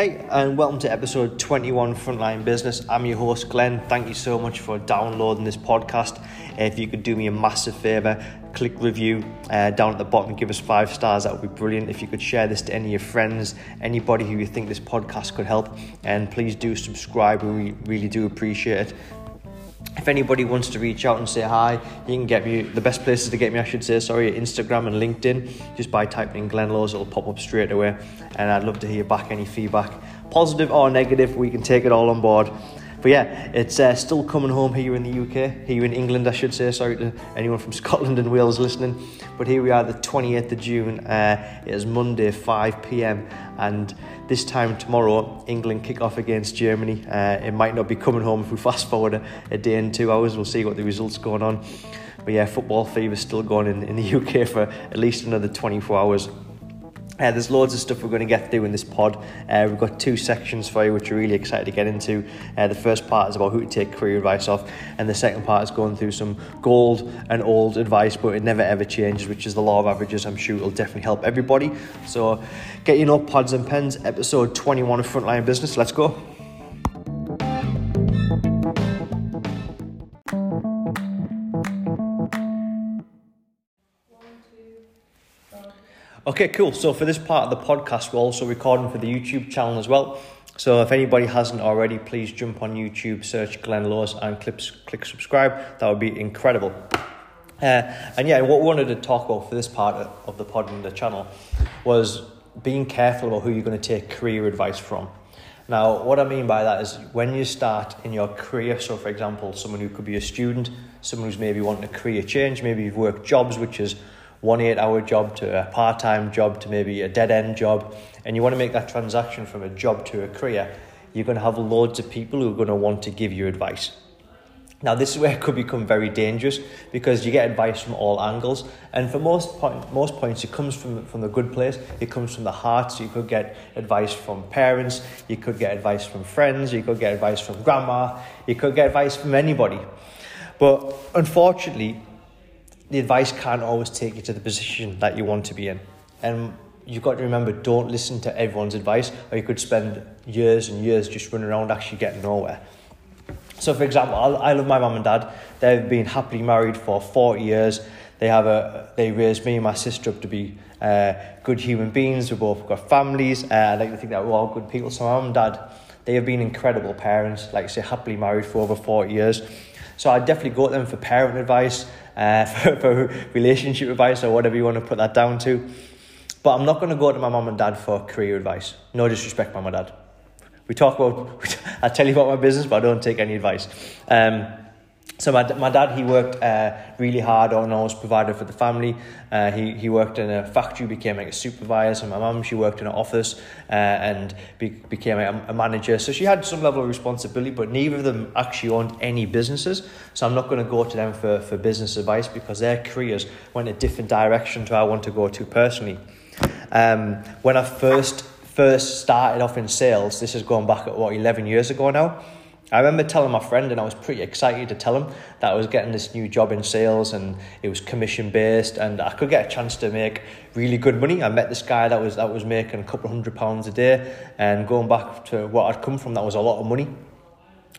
Hey, and welcome to episode 21 Frontline Business. I'm your host, Glenn. Thank you so much for downloading this podcast. If you could do me a massive favor, click review uh, down at the bottom, give us five stars, that would be brilliant. If you could share this to any of your friends, anybody who you think this podcast could help, and please do subscribe. We really do appreciate it if anybody wants to reach out and say hi, you can get me. The best places to get me, I should say, sorry, Instagram and LinkedIn. Just by typing in Glenn Laws, it'll pop up straight away. And I'd love to hear back any feedback, positive or negative. We can take it all on board. But yeah, it's uh, still coming home here in the UK, here in England, I should say. Sorry to anyone from Scotland and Wales listening. But here we are, the 28th of June. Uh, it is Monday, 5 pm. And this time tomorrow, England kick off against Germany. Uh, it might not be coming home if we fast forward a, a day and two hours. We'll see what the results going on. But yeah, football fever is still going in, in the UK for at least another 24 hours. Uh, there's loads of stuff we're going to get through in this pod. Uh, we've got two sections for you, which we're really excited to get into. Uh, the first part is about who to take career advice off, and the second part is going through some gold and old advice, but it never ever changes, which is the law of averages. I'm sure it'll definitely help everybody. So get your notepads and pens. Episode 21 of Frontline Business. Let's go. Okay, cool. So for this part of the podcast, we're also recording for the YouTube channel as well. So if anybody hasn't already, please jump on YouTube, search Glenn Laws, and click, click subscribe. That would be incredible. Uh, and yeah, what we wanted to talk about for this part of the pod and the channel was being careful about who you're going to take career advice from. Now, what I mean by that is when you start in your career, so for example, someone who could be a student, someone who's maybe wanting a career change, maybe you've worked jobs which is one eight hour job to a part time job to maybe a dead end job, and you want to make that transaction from a job to a career, you're going to have loads of people who are going to want to give you advice. Now, this is where it could become very dangerous because you get advice from all angles, and for most point, most points, it comes from from the good place. It comes from the heart. So you could get advice from parents, you could get advice from friends, you could get advice from grandma, you could get advice from anybody. But unfortunately, the advice can't always take you to the position that you want to be in. And you've got to remember don't listen to everyone's advice, or you could spend years and years just running around actually getting nowhere. So, for example, I love my mum and dad. They've been happily married for 40 years. They have a they raised me and my sister up to be uh, good human beings. We both got families. Uh, I like to think that we're all good people. So, my mum and dad, they have been incredible parents. Like I say, happily married for over 40 years. So, I definitely go to them for parent advice uh, for, for relationship advice or whatever you want to put that down to. But I'm not going to go to my mum and dad for career advice. No disrespect, mum and dad. We talk about, I tell you about my business, but I don't take any advice. Um, so my, my dad, he worked uh, really hard on always provided for the family. Uh, he, he worked in a factory, became like a supervisor. My mum, she worked in an office uh, and be, became a, a, manager. So she had some level of responsibility, but neither of them actually owned any businesses. So I'm not going to go to them for, for business advice because their careers went a different direction to I want to go to personally. Um, when I first first started off in sales, this is going back at what 11 years ago now. I remember telling my friend, and I was pretty excited to tell him that I was getting this new job in sales and it was commission based, and I could get a chance to make really good money. I met this guy that was that was making a couple of hundred pounds a day, and going back to what I'd come from, that was a lot of money.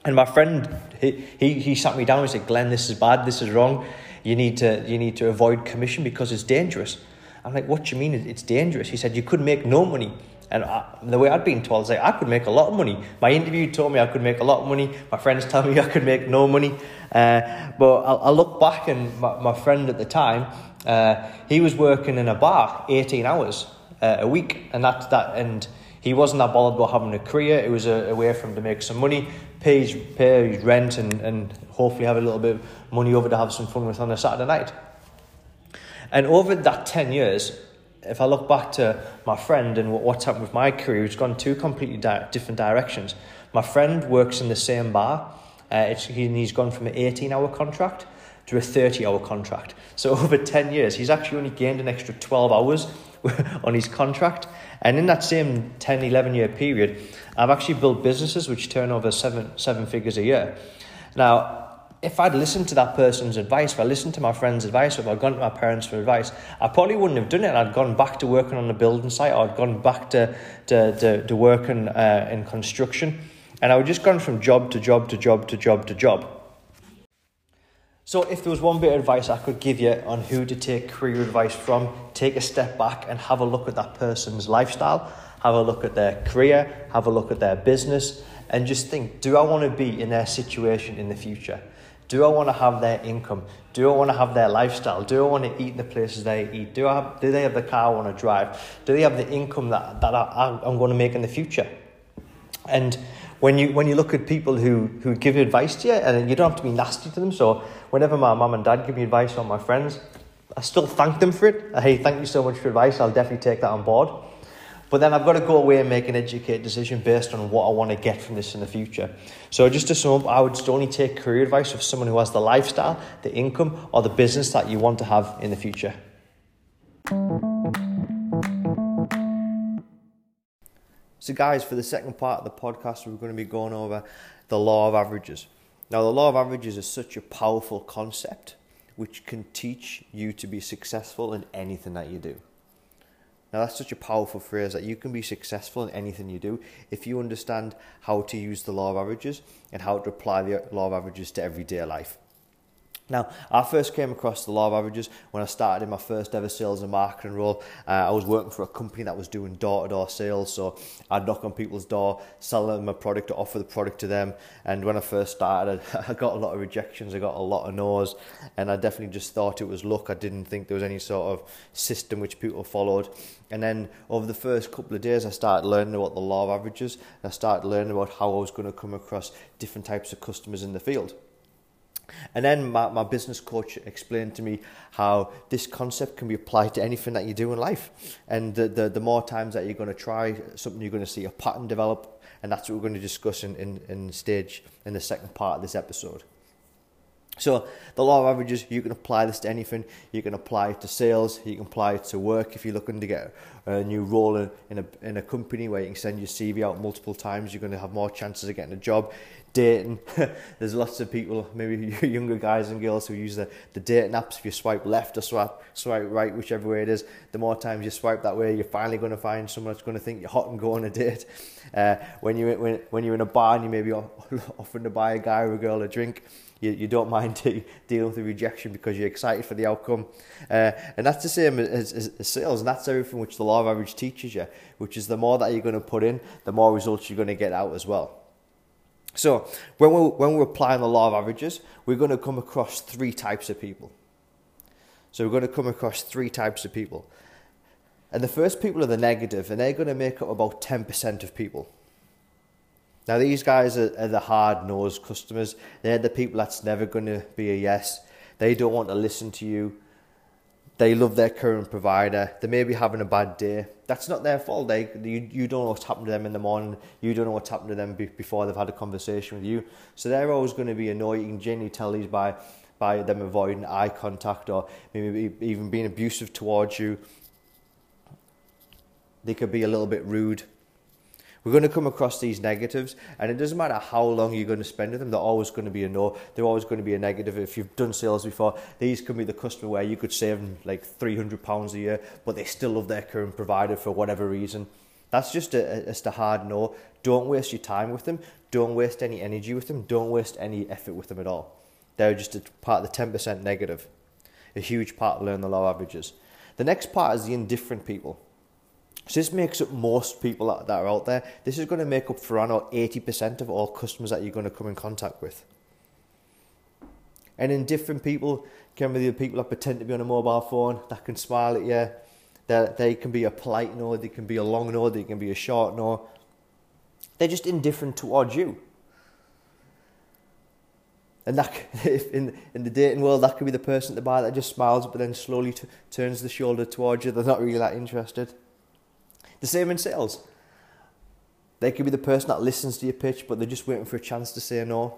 And my friend, he he, he sat me down and said, "Glenn, this is bad. This is wrong. You need to you need to avoid commission because it's dangerous." I'm like, "What do you mean it's dangerous?" He said, "You could make no money." And I, the way I'd been told is like I could make a lot of money. My interview told me I could make a lot of money. My friends tell me I could make no money. Uh, but I, I, look back and my, my friend at the time, uh, he was working in a bar 18 hours uh, a week, and that that and he wasn't that bothered about having a career. It was a, a way for him to make some money, pay his, pay his rent, and, and hopefully have a little bit of money over to have some fun with on a Saturday night. And over that 10 years, if I look back to my friend and what's happened with my career, it's gone two completely di- different directions. My friend works in the same bar. Uh, he, he's gone from an 18 hour contract to a 30 hour contract. So over 10 years, he's actually only gained an extra 12 hours on his contract. And in that same 10, 11 year period, I've actually built businesses which turn over seven, seven figures a year. Now, if I'd listened to that person's advice, if I listened to my friend's advice, if I'd gone to my parents for advice, I probably wouldn't have done it. I'd gone back to working on the building site, or I'd gone back to, to, to, to working uh, in construction. And I would just gone from job to job to job to job to job. So, if there was one bit of advice I could give you on who to take career advice from, take a step back and have a look at that person's lifestyle, have a look at their career, have a look at their business, and just think do I want to be in their situation in the future? Do I want to have their income? Do I want to have their lifestyle? Do I want to eat the places they eat? Do, I have, do they have the car I want to drive? Do they have the income that, that I, I'm going to make in the future? And when you when you look at people who who give advice to you, and you don't have to be nasty to them. So whenever my mum and dad give me advice on my friends, I still thank them for it. Hey, thank you so much for advice. I'll definitely take that on board. But then I've got to go away and make an educated decision based on what I want to get from this in the future. So just to sum up, I would only take career advice of someone who has the lifestyle, the income, or the business that you want to have in the future. So, guys, for the second part of the podcast, we're going to be going over the law of averages. Now, the law of averages is such a powerful concept which can teach you to be successful in anything that you do. Now, that's such a powerful phrase that you can be successful in anything you do if you understand how to use the law of averages and how to apply the law of averages to everyday life. Now, I first came across the law of averages when I started in my first ever sales and marketing role. Uh, I was working for a company that was doing door to door sales, so I'd knock on people's door, sell them a product, or offer the product to them. And when I first started, I got a lot of rejections, I got a lot of no's, and I definitely just thought it was luck. I didn't think there was any sort of system which people followed. And then over the first couple of days, I started learning about the law of averages, and I started learning about how I was going to come across different types of customers in the field. And then my, my business coach explained to me how this concept can be applied to anything that you do in life. And the, the, the more times that you're going to try something, you're going to see a pattern develop. And that's what we're going to discuss in, in, in stage in the second part of this episode. So the law of averages, you can apply this to anything. You can apply it to sales. You can apply it to work. If you're looking to get a new role in, in a in a company where you can send your CV out multiple times, you're going to have more chances of getting a job dating. There's lots of people, maybe younger guys and girls, who use the, the dating apps. If you swipe left or swipe, swipe right, whichever way it is, the more times you swipe that way, you're finally going to find someone that's going to think you're hot and go on a date. Uh, when, you, when, when you're in a bar and you maybe offering to buy a guy or a girl a drink, you, you don't mind dealing with the rejection because you're excited for the outcome. Uh, and that's the same as, as, as, sales, and that's everything which the law of average teaches you, which is the more that you're going to put in, the more results you're going to get out as well. So when we're, when we're applying the law of averages, we're going to come across three types of people. So we're going to come across three types of people. And the first people are the negative, and they're going to make up about 10% of people. Now, these guys are, are the hard nosed customers. They're the people that's never going to be a yes. They don't want to listen to you. They love their current provider. They may be having a bad day. That's not their fault. They, you, you don't know what's happened to them in the morning. You don't know what's happened to them be, before they've had a conversation with you. So they're always going to be annoyed. You can genuinely tell these by, by them avoiding eye contact or maybe even being abusive towards you. They could be a little bit rude. We're going to come across these negatives, and it doesn't matter how long you're going to spend with them, they're always going to be a no. They're always going to be a negative. If you've done sales before, these can be the customer where you could save them like £300 a year, but they still love their current provider for whatever reason. That's just a, just a hard no. Don't waste your time with them. Don't waste any energy with them. Don't waste any effort with them at all. They're just a part of the 10% negative. A huge part of learn the law averages. The next part is the indifferent people. So this makes up most people that, that are out there. This is going to make up for around 80% of all customers that you're going to come in contact with. And indifferent people can be the people that pretend to be on a mobile phone, that can smile at you. That they can be a polite no, they can be a long no, they can be a short no. They're just indifferent towards you. And that, in, in the dating world, that could be the person at the bar that just smiles but then slowly t- turns the shoulder towards you. They're not really that interested. The same in sales. They could be the person that listens to your pitch, but they're just waiting for a chance to say no.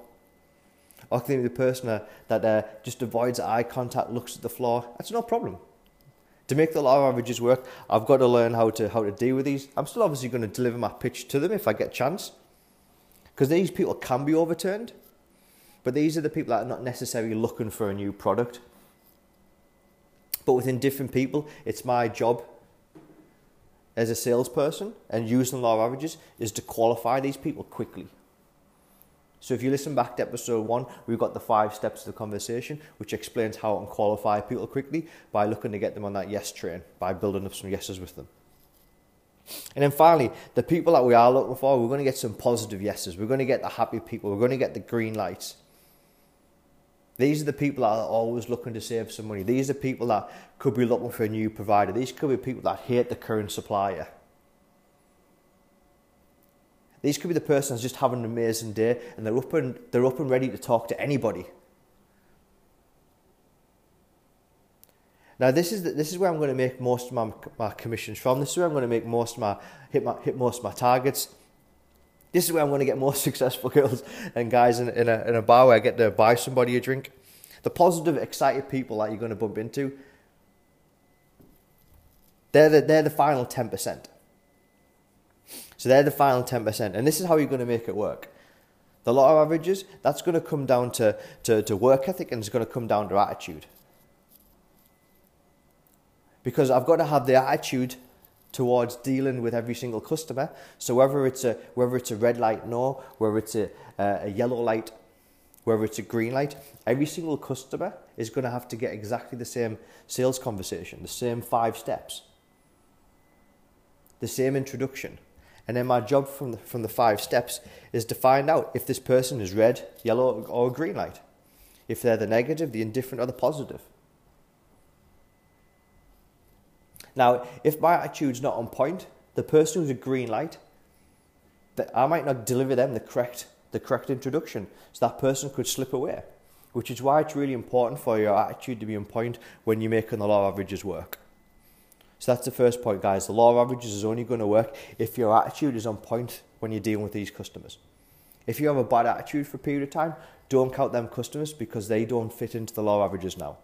Or could be the person that uh, just avoids eye contact, looks at the floor. That's no problem. To make the law averages work, I've got to learn how to how to deal with these. I'm still obviously going to deliver my pitch to them if I get a chance, because these people can be overturned. But these are the people that are not necessarily looking for a new product. But within different people, it's my job as a salesperson and using law of averages is to qualify these people quickly. So if you listen back to episode one, we've got the five steps of the conversation, which explains how to qualify people quickly by looking to get them on that yes train, by building up some yeses with them. And then finally, the people that we are looking for, we're going to get some positive yeses. We're going to get the happy people. We're going to get the green lights. These are the people that are always looking to save some money. These are people that could be looking for a new provider. These could be people that hate the current supplier. These could be the person that's just having an amazing day and they're up and, they're up and ready to talk to anybody. Now this is the, this is where I'm going to make most of my, my commissions from. This is where I'm going to make most of my hit my hit most of my targets. This is where I'm going to get more successful girls and guys in, in, a, in a bar where I get to buy somebody a drink. The positive, excited people that you're going to bump into, they're the, they're the final 10%. So they're the final 10%. And this is how you're going to make it work. The law of averages, that's going to come down to, to, to work ethic and it's going to come down to attitude. Because I've got to have the attitude towards dealing with every single customer. So whether it's a whether it's a red light no, whether it's a, a yellow light, whether it's a green light, every single customer is going to have to get exactly the same sales conversation, the same five steps, the same introduction. And then my job from the, from the five steps is to find out if this person is red, yellow, or green light. If they're the negative, the indifferent, or the positive. Now, if my attitude's not on point, the person who's a green light, that I might not deliver them the correct the correct introduction. So that person could slip away. Which is why it's really important for your attitude to be on point when you're making the law of averages work. So that's the first point, guys. The law of averages is only going to work if your attitude is on point when you're dealing with these customers. If you have a bad attitude for a period of time, don't count them customers because they don't fit into the law averages now.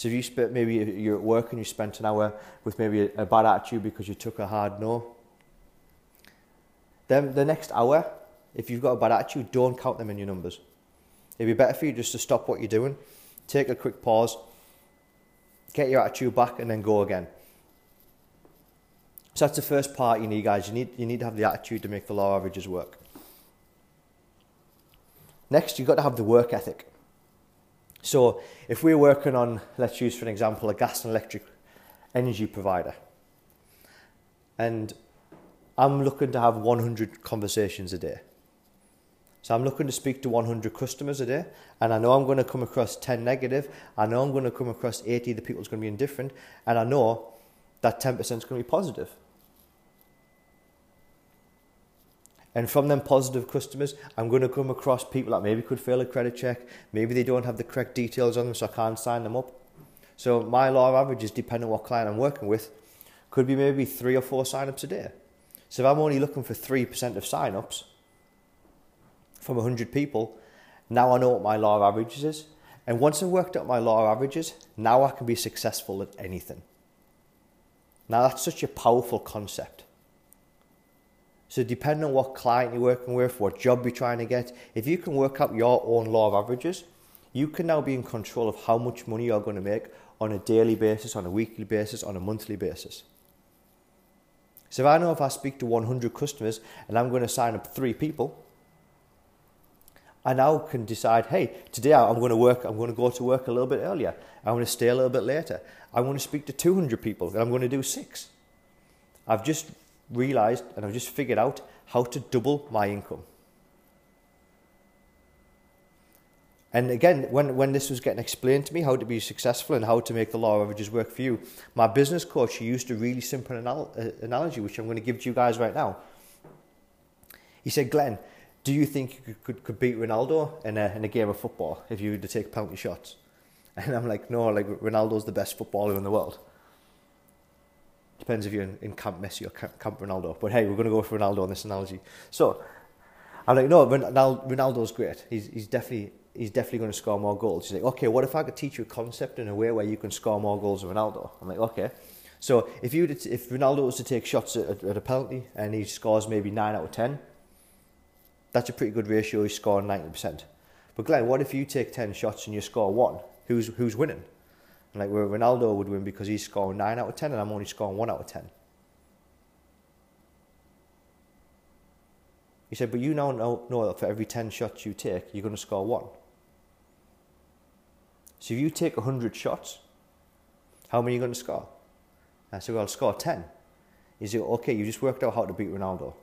So if you spent maybe you're at work and you spent an hour with maybe a, bad attitude because you took a hard no, then the next hour, if you've got a bad attitude, don't count them in your numbers. It'd be better for you just to stop what you're doing, take a quick pause, get your attitude back, and then go again. So that's the first part you need, guys. You need, you need to have the attitude to make the law averages work. Next, you've got to have the work ethic. So if we're working on, let's use for an example, a gas and electric energy provider, and I'm looking to have 100 conversations a day. So I'm looking to speak to 100 customers a day, and I know I'm going to come across 10 negative. I know I'm going to come across 80 the people's going to be indifferent, and I know that 10% is going to be positive. And from them positive customers, I'm going to come across people that maybe could fail a credit check. Maybe they don't have the correct details on them, so I can't sign them up. So my law averages, depending on what client I'm working with, could be maybe three or four sign-ups a day. So if I'm only looking for 3% of sign-ups from 100 people, now I know what my law averages is. And once I've worked out my law averages, now I can be successful at anything. Now that's such a powerful concept. So depending on what client you're working with, what job you're trying to get, if you can work out your own law of averages, you can now be in control of how much money you're going to make on a daily basis, on a weekly basis, on a monthly basis. So if I know if I speak to 100 customers and I'm going to sign up three people, I now can decide, hey, today I'm going to work, I'm going to go to work a little bit earlier. I'm going to stay a little bit later. I'm going to speak to 200 people and I'm going to do six. I've just realized and I've just figured out how to double my income. And again, when, when this was getting explained to me, how to be successful and how to make the law of averages work for you, my business coach used a really simple anal- uh, analogy, which I'm going to give to you guys right now. He said, Glenn, do you think you could, could, beat Ronaldo in a, in a game of football if you were to take penalty shots? And I'm like, no, like Ronaldo's the best footballer in the world. Depends if you're in, in Camp Messi or Camp Ronaldo. But hey, we're going to go for Ronaldo on this analogy. So I'm like, no, Ronaldo's great. He's, he's definitely he's definitely going to score more goals. He's like, okay, what if I could teach you a concept in a way where you can score more goals than Ronaldo? I'm like, okay. So if you if Ronaldo was to take shots at, at a penalty and he scores maybe nine out of ten, that's a pretty good ratio. He's scoring ninety percent. But Glenn, what if you take 10 shots and you score one? Who's, who's winning? Like where Ronaldo would win because he's scoring 9 out of 10 and I'm only scoring 1 out of 10. He said, but you now know, know that for every 10 shots you take, you're going to score one. So if you take 100 shots, how many are you going to score? I said, well, I'll score 10. He said, okay, you just worked out how to beat Ronaldo.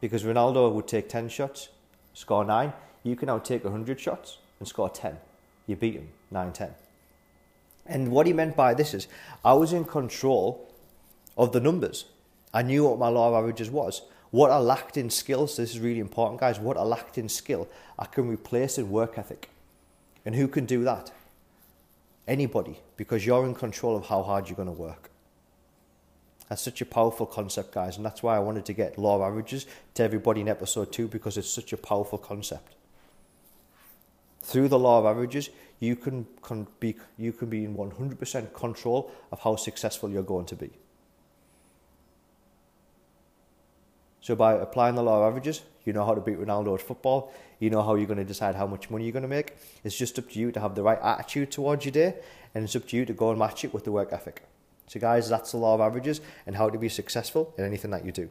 Because Ronaldo would take 10 shots, score 9. You can now take 100 shots and score 10. You beat him 9 10. And what he meant by this is, I was in control of the numbers. I knew what my law of averages was. What I lacked in skills, this is really important, guys. What I lacked in skill, I can replace in work ethic. And who can do that? Anybody, because you're in control of how hard you're going to work. That's such a powerful concept, guys, and that's why I wanted to get law of averages to everybody in episode two because it's such a powerful concept. Through the law of averages, you can, can be you can be in 100% control of how successful you're going to be. So by applying the law of averages, you know how to beat Ronaldo at football. You know how you're going to decide how much money you're going to make. It's just up to you to have the right attitude towards your day, and it's up to you to go and match it with the work ethic. So, guys, that's the law of averages and how to be successful in anything that you do.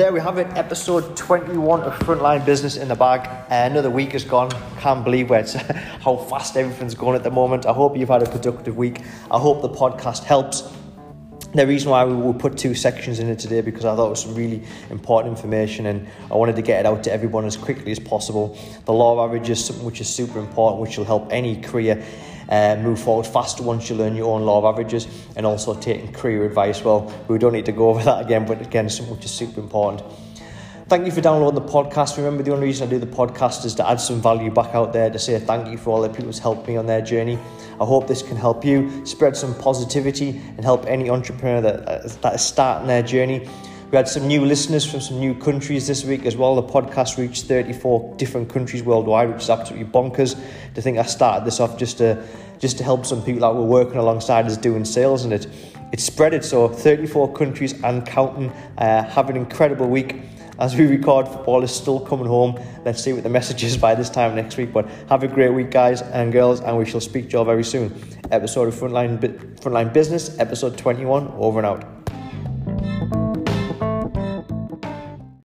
There we have it, episode 21 of Frontline Business in the Bag. Uh, another week is gone. Can't believe where it's, how fast everything's going at the moment. I hope you've had a productive week. I hope the podcast helps. The reason why we will put two sections in it today because I thought it was some really important information and I wanted to get it out to everyone as quickly as possible. The law of averages is something which is super important, which will help any career uh, move forward faster once you learn your own law of averages and also taking career advice. Well, we don't need to go over that again, but again, something which is super important. Thank you for downloading the podcast. Remember, the only reason I do the podcast is to add some value back out there to say thank you for all the people who's helped me on their journey. I hope this can help you spread some positivity and help any entrepreneur that, uh, that is starting their journey. We had some new listeners from some new countries this week as well. The podcast reached 34 different countries worldwide, which is absolutely bonkers to think I started this off just to just to help some people that were working alongside us doing sales and it it's spread it so 34 countries and counting. Uh, have an incredible week as we record. Football is still coming home. Let's see what the message is by this time next week. But have a great week, guys and girls, and we shall speak to you all very soon. Episode of Frontline Frontline Business, episode 21, over and out.